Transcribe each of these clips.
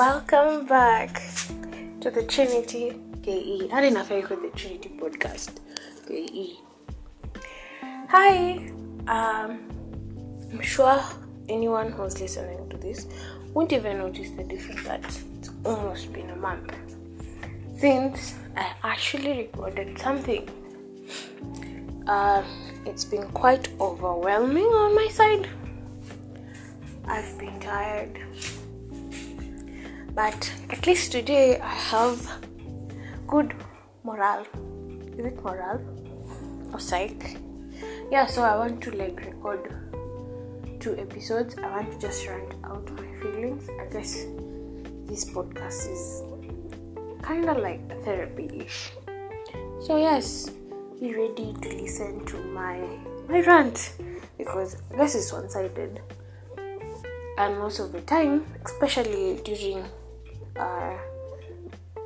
Welcome back to the Trinity KE. I didn't enough with the Trinity podcast KE. Hi. Um, I'm sure anyone who's listening to this won't even notice the difference that it's almost been a month since I actually recorded something. Uh, it's been quite overwhelming on my side. I've been tired but at least today I have good morale. Is it morale or psych? Yeah, so I want to like record two episodes. I want to just rant out my feelings. I guess this podcast is kind of like therapy ish. So, yes, be ready to listen to my my rant because I guess it's one sided and most of the time, especially during uh,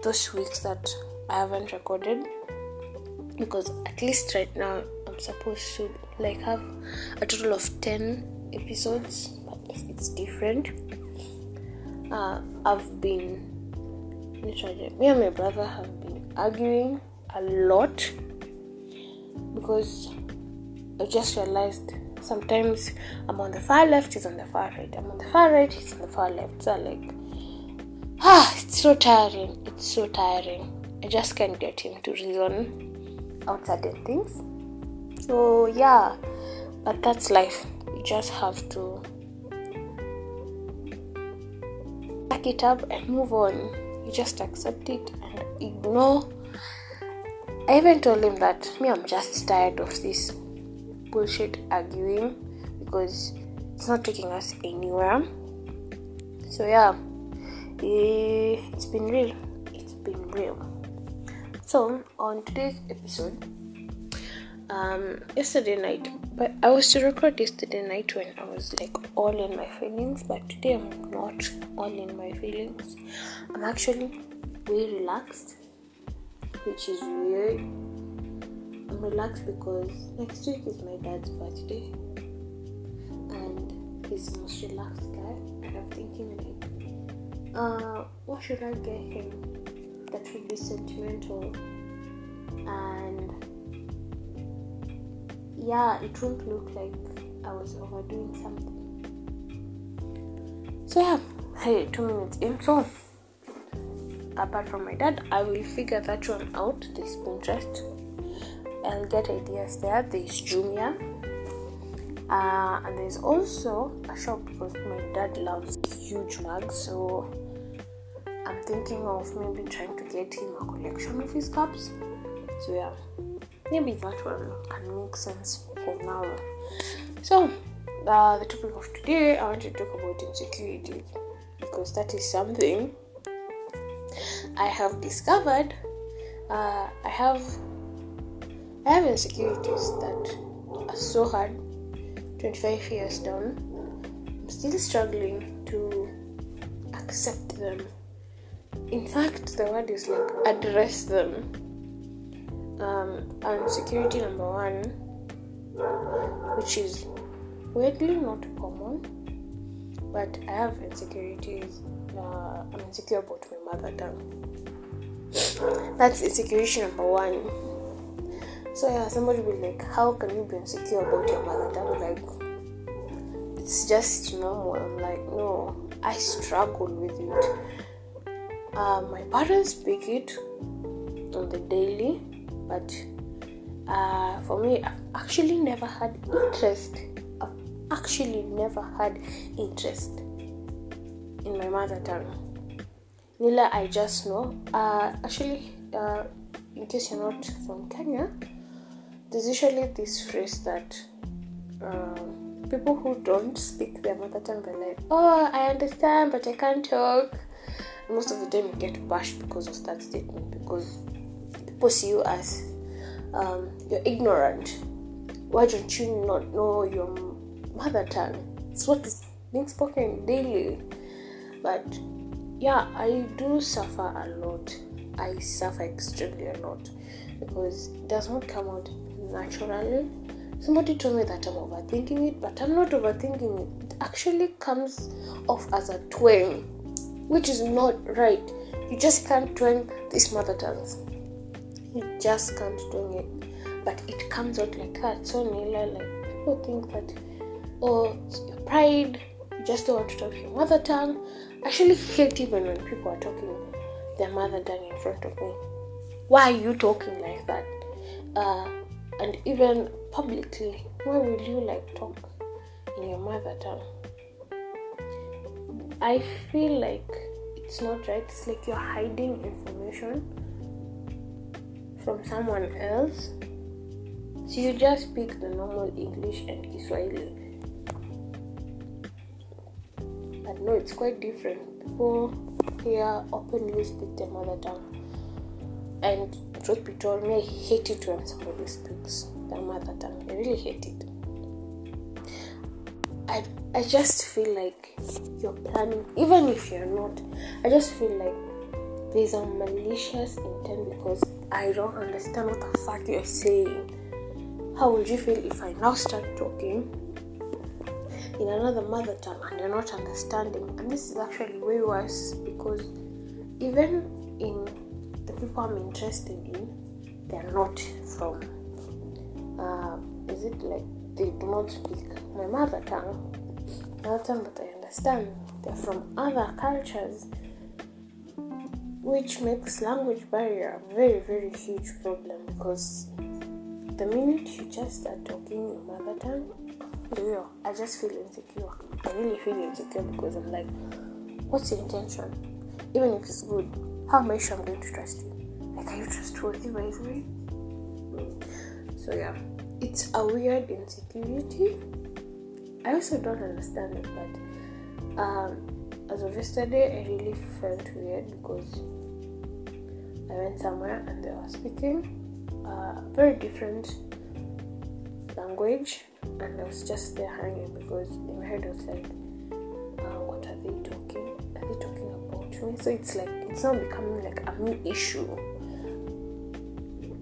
those weeks that I haven't recorded because at least right now I'm supposed to like have a total of 10 episodes but it's different uh, I've been me and my brother have been arguing a lot because I just realized sometimes I'm on the far left, he's on the far right. I'm on the far right, he's on the far left. So like Ah, it's so tiring. It's so tiring. I just can't get him to reason out certain things. So, yeah, but that's life. You just have to pack it up and move on. You just accept it and ignore. I even told him that me, I'm just tired of this bullshit arguing because it's not taking us anywhere. So, yeah it's been real. It's been real. So on today's episode, um, yesterday night, but I was to record yesterday night when I was like all in my feelings, but today I'm not all in my feelings. I'm actually way relaxed, which is weird. I'm relaxed because next week is my dad's birthday, and he's the most relaxed guy, and I'm thinking like uh, what should I get him that would be sentimental and yeah, it won't look like I was overdoing something. So yeah, hey, two minutes in. So apart from my dad, I will figure that one out. This Pinterest. I'll get ideas there. There's Jumia. Uh, and there's also a shop because my dad loves huge mugs, so I'm thinking of maybe trying to get him a collection of his cups. So yeah, maybe that one can make sense for now. So uh, the topic of today, I want to talk about insecurity because that is something I have discovered. Uh, I have I have insecurities that are so hard. 25 years down, I'm still struggling to accept them in fact the word is like address them. Um, and security number one which is weirdly not common but i have insecurities uh, i'm insecure about my mother tongue. That's insecurity number one. So yeah somebody will like how can you be insecure about your mother tongue? Like it's just normal. I'm like no i struggle with it uh, my parents speak it on the daily, but uh, for me, I've actually never had interest. I've actually never had interest in my mother tongue. Nila, I just know. Uh, actually, uh, in case you're not from Kenya, there's usually this phrase that um, people who don't speak their mother tongue, they're like, "Oh, I understand, but I can't talk." Most of the time you get bashed because of that statement because people see you as um, you're ignorant. Why don't you not know your mother tongue? It's what is being spoken daily. But yeah, I do suffer a lot. I suffer extremely a lot because it does not come out naturally. Somebody told me that I'm overthinking it, but I'm not overthinking it. It actually comes off as a twang which is not right. You just can't twang these mother tongues. You just can't twang it. But it comes out like that. So Nila, like people think that oh it's your pride, you just don't want to talk your mother tongue. I actually hate even when people are talking their mother tongue in front of me. Why are you talking like that? Uh, and even publicly, why will you like talk in your mother tongue? I feel like it's not right. It's like you're hiding information from someone else. So you just speak the normal English and Kiswahili. But no, it's quite different. People here openly speak their mother tongue. And truth be told, me, I hate it when somebody speaks their mother tongue. I really hate it. I, just feel like you're planning, even if you're not, I just feel like there's a malicious intent because I don't understand what the fuck you're saying. How would you feel if I now start talking in another mother tongue and you're not understanding? And this is actually way worse because even in the people I'm interested in, they're not from, uh, is it like they do not speak my mother tongue, tongue, but I understand they're from other cultures, which makes language barrier a very, very huge problem because the minute you just start talking your mother tongue, real, I just feel insecure. I really feel insecure because I'm like, what's your intention? Even if it's good, how am I sure I'm going to trust you? Like, are you trustworthy by the way? So, yeah it's a weird insecurity. I also don't understand it, but um, as of yesterday, I really felt weird because I went somewhere and they were speaking a very different language, and I was just there hanging because in my head I was like, uh, "What are they talking? Are they talking about me?" So it's like it's not becoming like a me issue,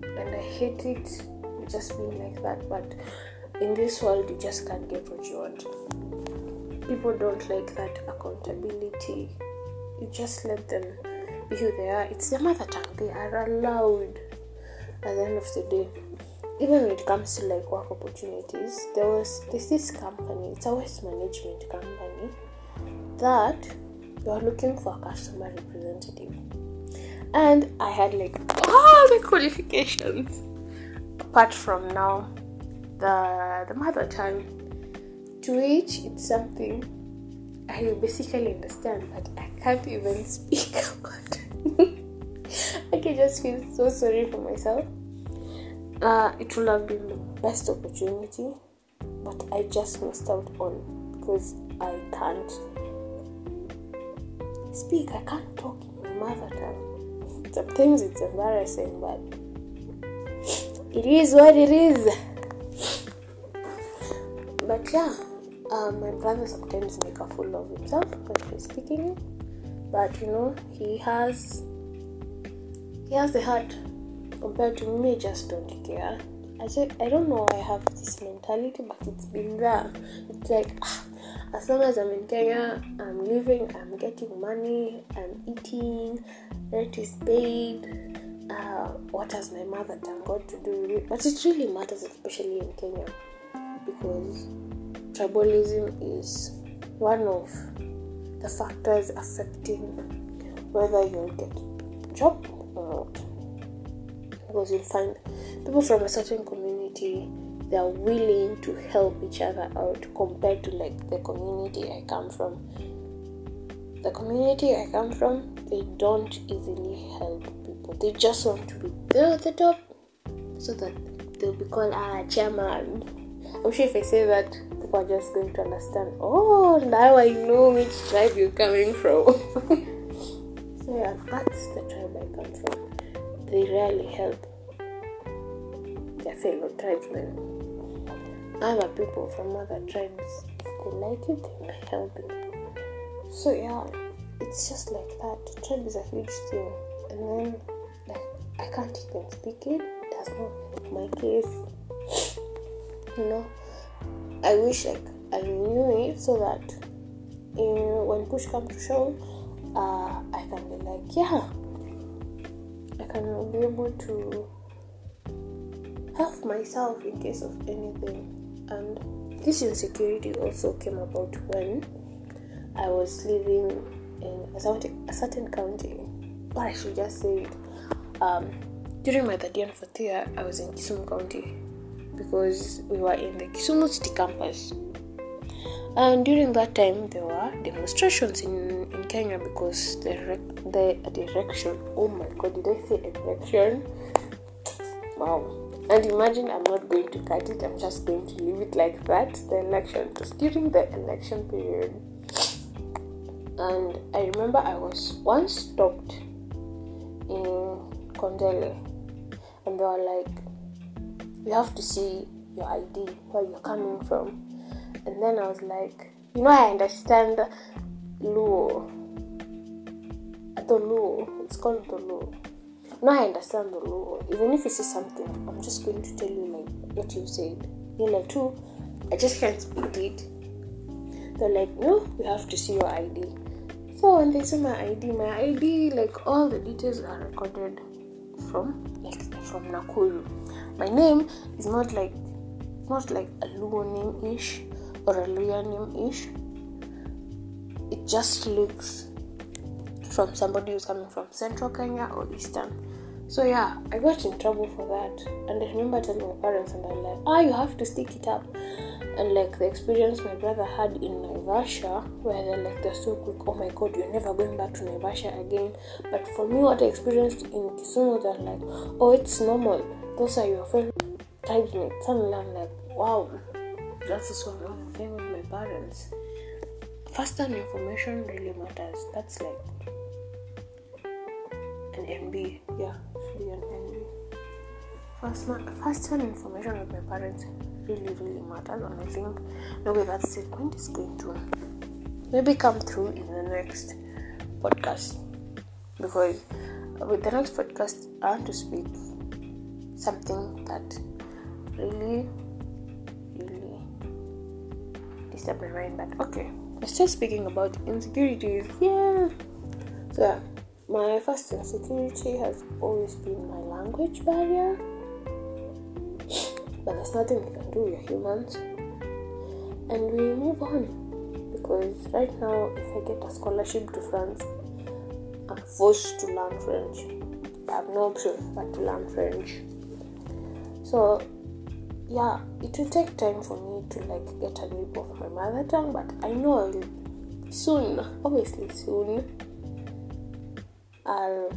and I hate it just being like that. But in this world, you just can't get what you want. People don't like that accountability. You just let them be who they are. It's their mother tongue. They are allowed. At the end of the day, even when it comes to like work opportunities, there was there's this company. It's a waste management company that you are looking for a customer representative and I had like all the qualifications apart from now the the mother tongue. To which it's something I basically understand but I can't even speak about I can just feel so sorry for myself. Uh, it would have been the best opportunity but I just missed out on because I can't speak. I can't talk in my mother tongue. Sometimes it's embarrassing but it is what it is. Yeah, um, my brother sometimes make a fool of himself when he's speaking, but you know he has he has the heart compared to me. Just don't care. I just, I don't know. I have this mentality, but it's been there. It's like ah, as long as I'm in Kenya, I'm living, I'm getting money, I'm eating, rent is paid uh, what has my mother done? got to do with it? But it really matters, especially in Kenya, because tribalism is one of the factors affecting whether you'll get a job or not. Because you'll find people from a certain community they are willing to help each other out compared to like the community I come from. The community I come from, they don't easily help people. they just want to be there at the top so that they'll be called ah chairman. I'm sure if I say that, people are just going to understand. Oh, now I know which tribe you're coming from. so yeah, that's the tribe I come from. They rarely help their fellow tribesmen. Other people from other tribes, they like it, they might help. So yeah, it's just like that. Tribe is a huge thing, and then like I can't even speak it. That's not my case. You know, I wish like I knew it so that you know, when push comes to shove, uh, I can be like, yeah, I can be able to help myself in case of anything. And this insecurity also came about when I was living in a certain, a certain county, or I should just say it. Um, during my third year and fourth year, I was in Kisumu County because we were in the Kisumu City campus. And during that time, there were demonstrations in, in Kenya because the, the, the election, oh my god, did I say election? Wow. And imagine I'm not going to cut it, I'm just going to leave it like that. The election, because during the election period, and I remember I was once stopped in Kondele, and they were like, "You have to see your ID, where you're coming from." And then I was like, "You know, I understand Luo, the Luo. It's called the Luo." No, I understand the law. Even if you say something, I'm just going to tell you like what you said. You know, too, I just can't speak it. They're like, no, you have to see your ID. So when they see my ID, my ID, like all the details are recorded from like from Nakuru. My name is not like not like a Luo name ish or a Luhya name ish. It just looks from somebody who's coming from central Kenya or eastern. So yeah, I got in trouble for that. And I remember telling my parents and I'm like, ah, you have to stick it up. And like the experience my brother had in Naivasha, where they're like, they're so quick, oh my god, you're never going back to Naivasha again. But for me, what I experienced in Kisumu, they're like, oh, it's normal. Those are your fellow tribesmates. And I'm like, wow, that's just one of the thing with my parents. First hand information really matters. That's like an MB. Yeah, be an MB. First, first hand information with my parents really, really matters, and I think the way that statement is going to maybe come through in the next podcast because uh, with the next podcast, I want to speak something that really, really disturbed my mind. But okay, let's start speaking about insecurities. Yeah. So yeah my first insecurity has always been my language barrier. But there's nothing we can do, we're humans. And we move on. Because right now, if I get a scholarship to France, I'm forced to learn French. I have no option but to learn French. So, yeah, it will take time for me to like get a grip of my mother tongue, but I know I'll soon, obviously soon I'll,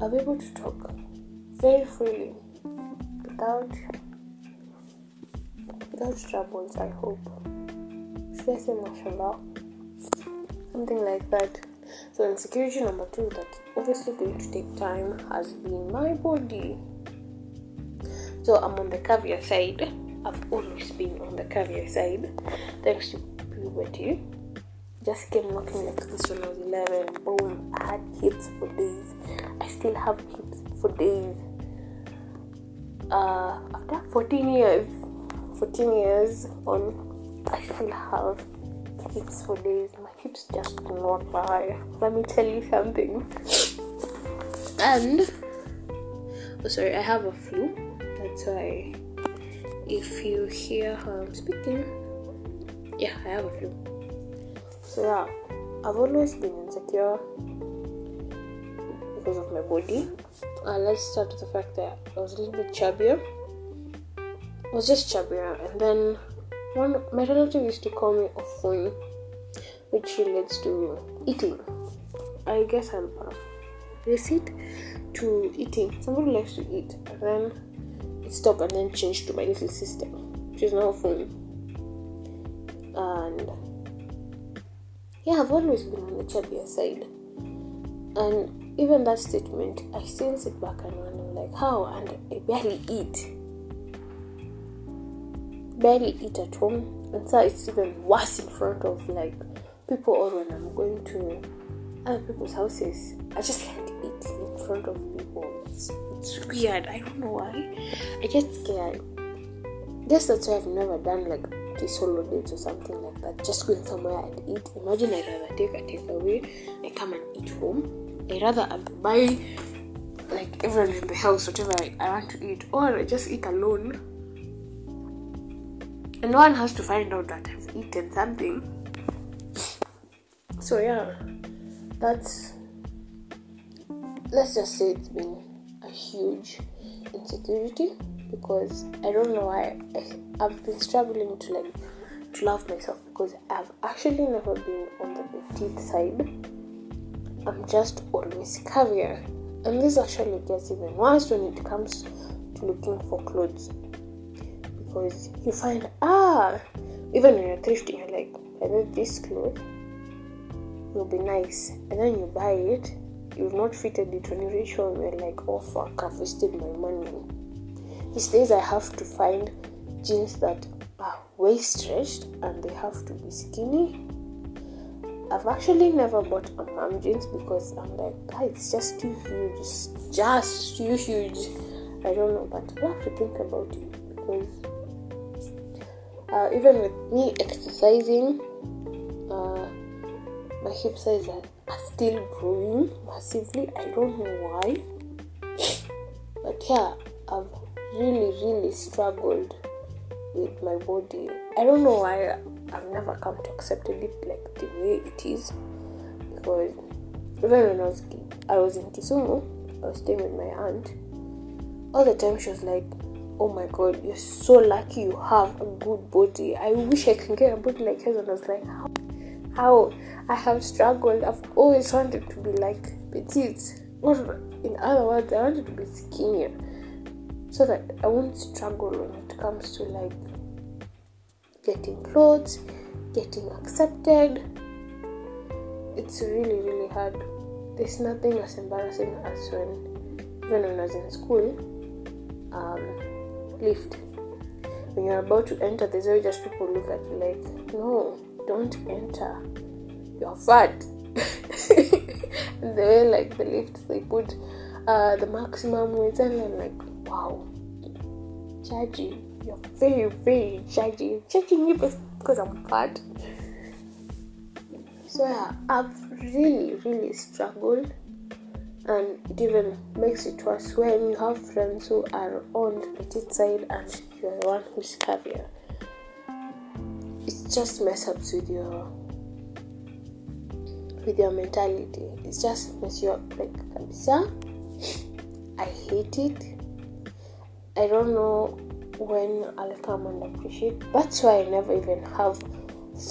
I'll be able to talk very freely without without troubles I hope. Should I say mashallah? Something like that. So insecurity number two that's obviously going to take time has been my body. So I'm on the caviar side. I've always been on the caviar side thanks to puberty just came knocking like this when I was 11. Boom, I had hips for days. I still have hips for days. Uh, after 14 years, 14 years on, I still have hips for days. My hips just do not lie. Let me tell you something. And, oh, sorry, I have a flu. Why, if you hear I'm speaking, yeah, I have a flu. So yeah, I've always been insecure because of my body. Let's start with the fact that I was a little bit chubbier. I was just chubbier, and then one my relative used to call me Ofun, which relates to eating. I guess I'll paraphrase to eating. Somebody likes to eat, and then it stopped and then changed to my little sister, is now Ofun. And yeah, I've always been on the chubbier side. And even that statement, I still sit back and wonder, like, how? And I barely eat. Barely eat at home. And so it's even worse in front of, like, people or when I'm going to other people's houses. I just can't eat in front of weird. I don't know why. I get scared. Guess that's why I've never done, like, empty solo dates or something like that. Just going somewhere and eat. Imagine I'd rather take a takeaway. I come and eat home. I rather I buy like everyone in the house whatever I, I want to eat, or I just eat alone. And no one has to find out that I've eaten something. So yeah, that's let's just say it's been a huge insecurity because I don't know why I've been struggling to like to love myself because I've actually never been on the petite side. I'm just always caviar, and this actually gets even worse when it comes to looking for clothes. Because you find ah even when you're thrifting you're like I need this clothes will be nice. And then you buy it you've not fitted it when you reach home you're like oh fuck I've wasted my money these days I have to find jeans that are waist stretched and they have to be skinny. I've actually never bought a mom jeans because I'm like, guys, it's just too huge. Just too huge. I don't know, but I have to think about it because uh, even with me exercising, uh, my hip size are, are still growing massively. I don't know why, but yeah, I've really, really struggled with my body. I don't know why I've never come to accept it like the way it is. Because even when I was I was in Kisumu, I was staying with my aunt. All the time she was like, "Oh my God, you're so lucky you have a good body. I wish I can get a body like yours." And I was like, "How? How? I have struggled. I've always wanted to be like petite. Or in other words, I wanted to be skinnier." so that I won't struggle when it comes to like getting clothes, getting accepted. It's really, really hard. There's nothing as embarrassing as when, even when I was in school, um, lift. When you're about to enter, there's always just people look at you like, no, don't enter. You're fat. the way like the lift, they put uh, the maximum weight, and I'm like, wow, judgy. You're very, very. You're judging me because I'm fat. So yeah, I've really, really struggled, and it even makes it worse when you have friends who are on the petite side and you're the one who's heavier. It just mess ups with your with your mentality. It's just messes you up like kabisa. I hate it I don't know when I'll come and appreciate. That's why I never even have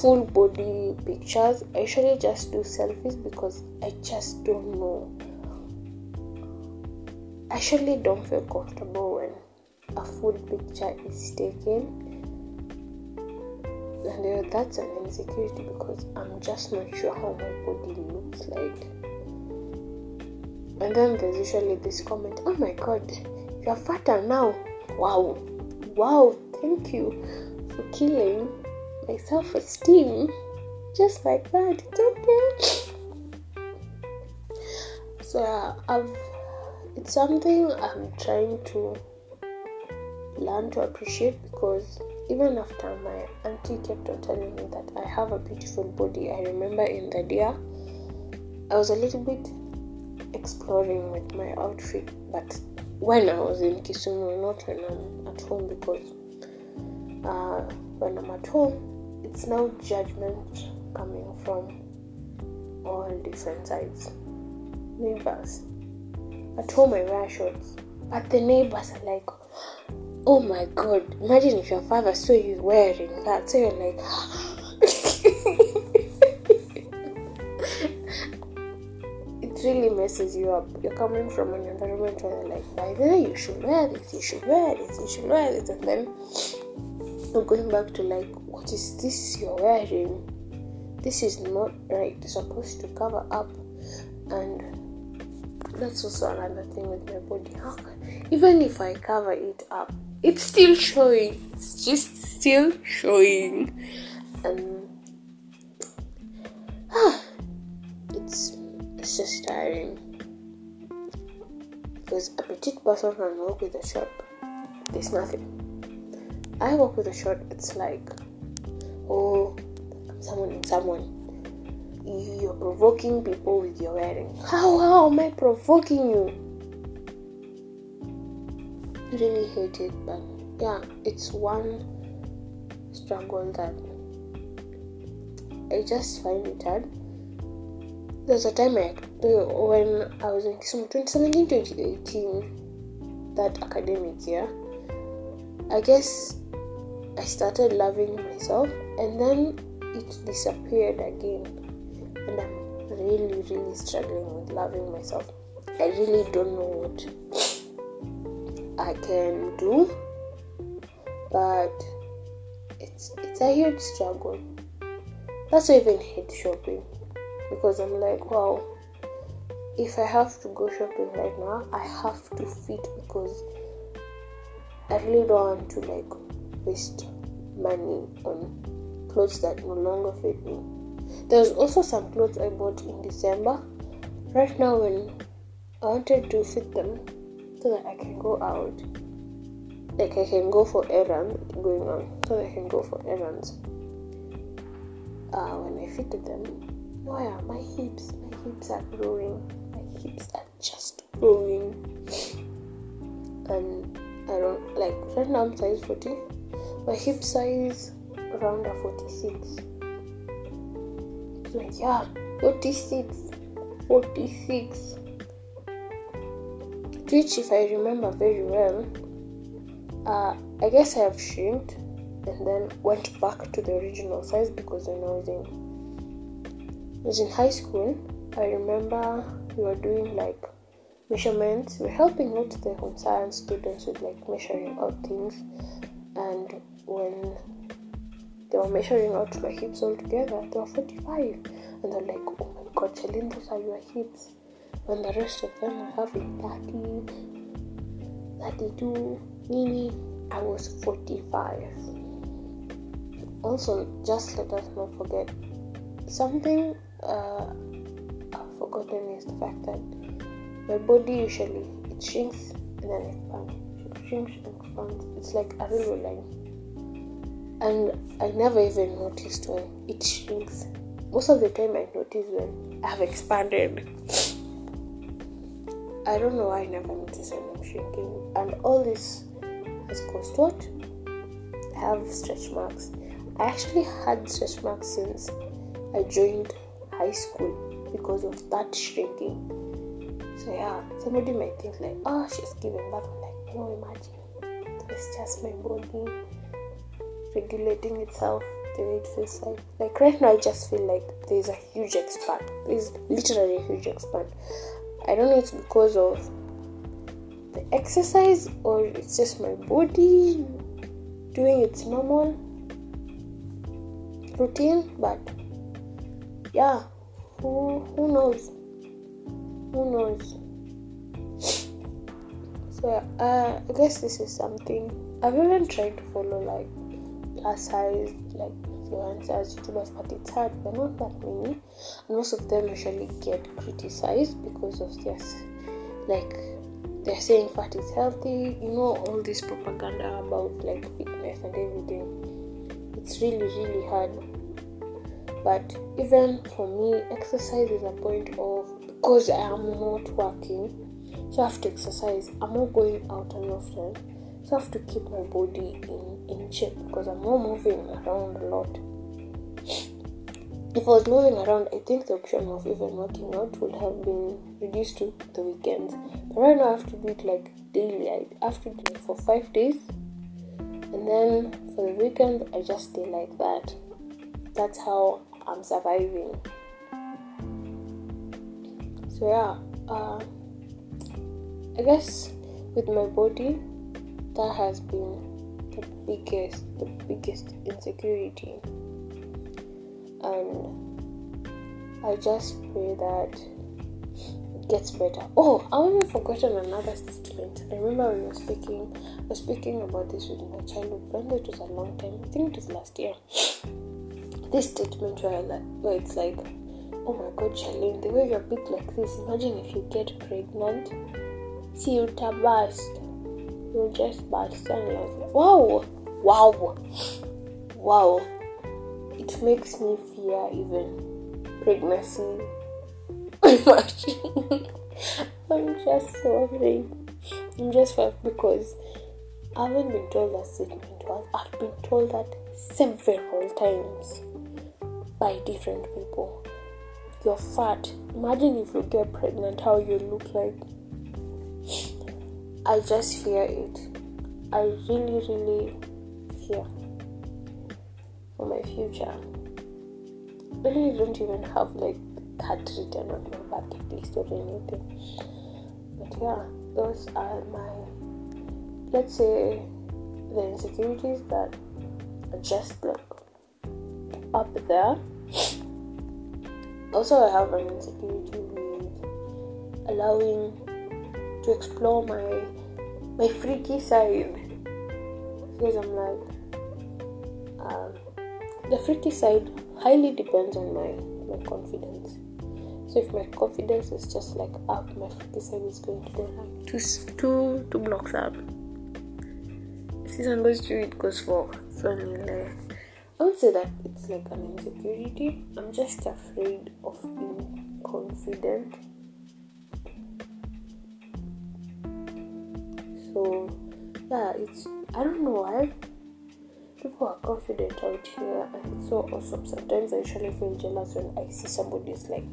full body pictures. I usually just do selfies because I just don't know. I actually don't feel comfortable when a full picture is taken. And that's an insecurity because I'm just not sure how my body looks like. And then there's usually this comment, oh my god, you're fatter now. Wow. Wow. Thank you for killing my self esteem. Just like that. It's okay. So uh, I've it's something I'm trying to learn to appreciate because even after my auntie kept on telling me that I have a beautiful body, I remember in the day I was a little bit exploring with my outfit, but when I was in Kisumu, not when I'm at home, because uh, when I'm at home, it's now judgment coming from all different sides. Neighbors. At home, I wear shorts, but the neighbors are like, oh my god, imagine if your father saw you wearing that. So you're like, it really messes you up. You're coming from an environment where they're like, by the way, you should wear this, you should wear this, you should wear this, and then you're going back to like, what is this you're wearing? This is not right. You're supposed to cover up, and that's also another thing with my body. Even if I cover it up, it's still showing. It's just still showing, and ah, it's it's just tiring. Because a petite person can walk with a short, there's nothing. I walk with a short, it's like oh, I'm someone. You're provoking people with your wearing. How, how am I provoking you? Really hate it, but yeah, it's one struggle that I just find it hard. There's a time I, when I was in Kisumu 2017 2018, that academic year, I guess I started loving myself and then it disappeared again. And I'm really, really struggling with loving myself. I really don't know what I can do, but it's it's a huge struggle. That's why I even hate shopping because I'm like, wow, if I have to go shopping right now, I have to fit because I really don't want to like waste money on clothes that no longer fit me. There's also some clothes I bought in December. Right now, when I wanted to fit them so that I can go out, like I can go for errands, going on, so I can go for errands. Uh, when I fitted them, oh yeah, my hips, my hips are growing. My hips are just growing, and I don't like right now I'm size 40. My hip size around a 46. Like yeah, 46. 46. Which if I remember very well, uh, I guess I have shrinked and then went back to the original size because when I was in was in high school, I remember we were doing like measurements. We're helping out the home science students with like measuring out things, and when they were measuring out my hips all together, they were 45, and they're like, "Oh my God, Celine, those are your hips." When the rest of them are having 30, 32, Mimi, I was 45. Also, just let us not forget something uh, I've forgotten is the fact that my body usually it shrinks and then expands. It shrinks and expands. It's like a railway line. And I never even noticed when it shrinks. Most of the time I notice when I've expanded. I don't know why I never notice when I'm shrinking. And all this has caused what? I have stretch marks. I actually had stretch marks since I joined high school because of that shrinking. So yeah, somebody might think like, oh, she's giving birth. I'm like, no, imagine. It's just my body regulating itself the way it feels like. Like right now, I just feel like there's a huge expand. There's literally a huge expand. I don't know it's because of the exercise or it's just my body doing its normal routine, but yeah, who who knows? Who knows? So uh, I guess this is something I've even tried to follow like plus size like influencers, YouTubers, but it's hard. They're not that many, and most of them usually get criticized because of this. Like they're saying fat is healthy. You know all this propaganda about like fitness and everything. It's really really hard. But even for me, exercise is a point of because I am not working, so I have to exercise. I'm not going out as often, so I have to keep my body in, in shape because I'm not moving around a lot. If I was moving around, I think the option of even working out would have been reduced to the weekends. But right now, I have to do it like daily. I have to do it for five days, and then for the weekend, I just stay like that. That's how I'm surviving. So yeah, uh, I guess with my body, that has been the biggest, the biggest insecurity, and I just pray that it gets better. Oh, i've even forgotten another statement. I remember we were speaking, I was speaking about this with my childhood friend. It was a long time. I think it was last year. This statement where, where it's like oh my god, Charlene, the way you're big like this, imagine if you get pregnant. See, you burst. You'll just burst. And like, wow, wow, wow. it makes me fear even pregnancy. I'm just sorry. I'm just sorry because I haven't been told that statement was. I've been told that several times by different people. You're fat. Imagine if you get pregnant, how you look like. I just fear it. I really, really fear for my future. I really don't even have like that written on my bucket list or anything. But yeah, those are my let's say the insecurities that are just like up there. Also, I have an insecurity with allowing to explore my my freaky side because I'm like um, the freaky side highly depends on my my confidence. So if my confidence is just like up, my freaky side is going to go like two two two blocks up. If season goes through, it goes for so like I would say that it's like an insecurity. I'm just afraid of being confident. So yeah, it's I don't know why people are confident out here and it's so awesome. Sometimes I usually feel jealous when I see somebody is like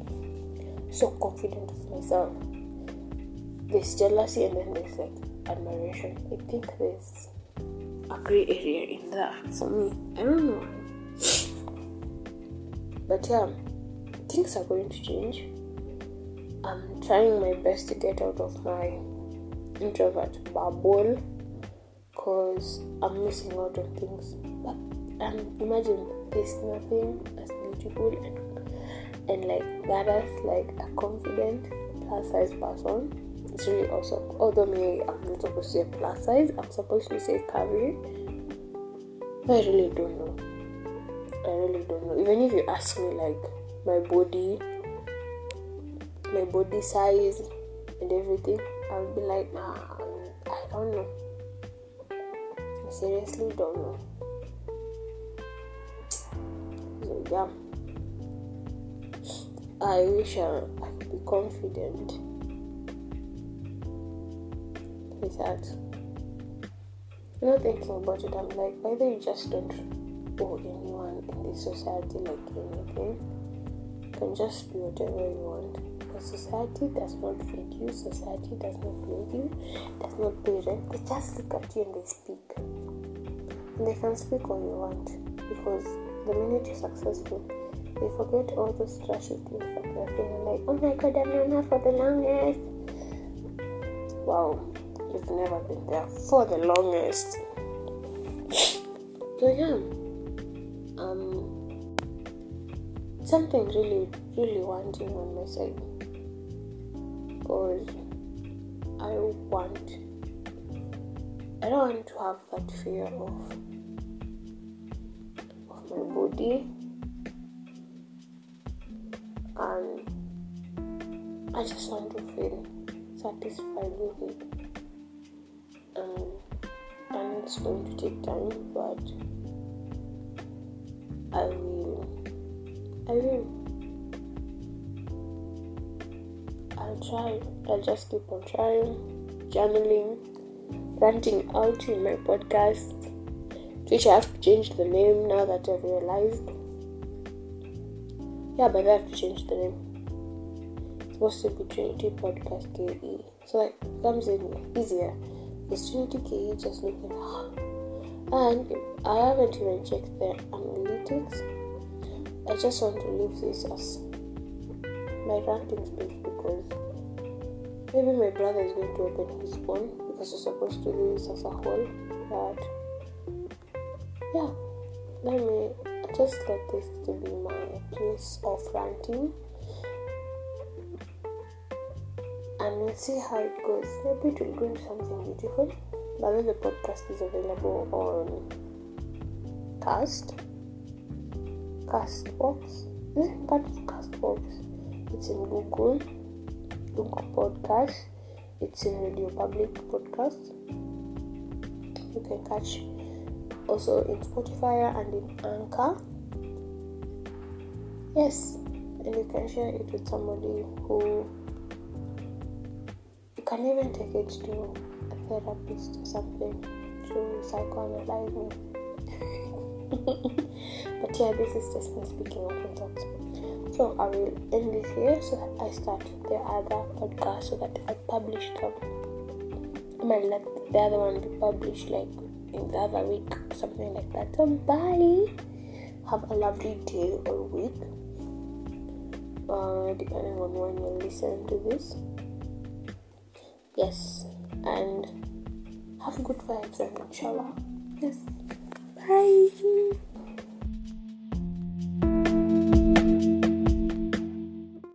so confident of myself. There's jealousy and then there's like admiration. I think there's a gray area in that for me. I don't know. But yeah, things are going to change. I'm trying my best to get out of my introvert bubble because I'm missing out on things. But um, imagine there's nothing as beautiful and and like badass like a confident plus size person. It's really awesome. Although me, I'm not supposed to say plus size. I'm supposed to say curvy. I really don't know. I really don't know. Even if you ask me like my body, my body size and everything, I'll be like, nah, I don't know. I seriously don't know. So yeah. I wish I, I could be confident with that. You know, thinking about it, I'm like, either you just don't owe anyone in this society like anything. You can just be whatever you want. Society does not feed you, society does not clothe you, does not pay rent. They just look at you and they speak. And they can speak all you want. Because the minute you're successful, they forget all those trashy things that they're feeling like, oh my god, I'm not for the longest. Wow, you've never been there for the longest. So yeah, um, something really, really wanting on my side, want, I don't want to have that fear of, of my body and I just want to feel satisfied with it. Um, and it's going to take time, but I will. I will. I'll try. I'll just keep on trying, journaling, ranting out in my podcast, which I have to change the name now that I've realized. Yeah, but I have to change the name. It's supposed to be Trinity Podcast KE. So comes in easier. It's Trinity KE just looking and I haven't even checked the analytics. I just want to leave this as my ranting space because maybe my brother is going to open his phone because we're supposed to do this as a whole. But yeah, let me just let this to be my place of ranting and we'll see how it goes. Maybe it will into something beautiful. By the way, the podcast is available on Cast, Castbox. Is it part Castbox? It's in Google, Google Podcast. It's in Radio Public Podcast. You can catch also in Spotify and in Anchor. yes and you can share it with somebody who you can even take it to a therapist or something to psychoanalyze me but yeah this is just me speaking open thoughts so i will end this here so i start the other podcast so that i publish them i might let the other one be published like in the other week or something like that so bye have a lovely day or week uh, depending on when you listen to this. Yes, and have good vibes and inshallah. Yes, bye.